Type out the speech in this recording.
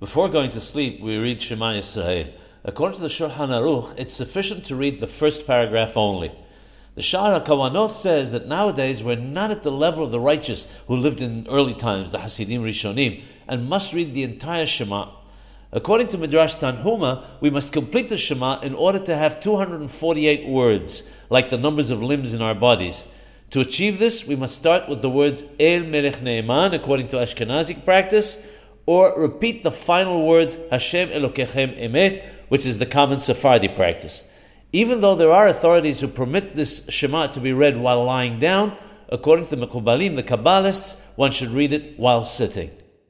Before going to sleep, we read Shema Yisrael. According to the Shulchan Aruch, it's sufficient to read the first paragraph only. The Sha'ar HaKawanoth says that nowadays we're not at the level of the righteous who lived in early times, the Hasidim Rishonim, and must read the entire Shema. According to Midrash Tanhuma, we must complete the Shema in order to have 248 words, like the numbers of limbs in our bodies. To achieve this, we must start with the words El Melech Ne'eman, according to Ashkenazic practice, or repeat the final words Hashem Elokechem Emet, which is the common Sephardi practice. Even though there are authorities who permit this Shema to be read while lying down, according to the Mekubalim, the Kabbalists, one should read it while sitting.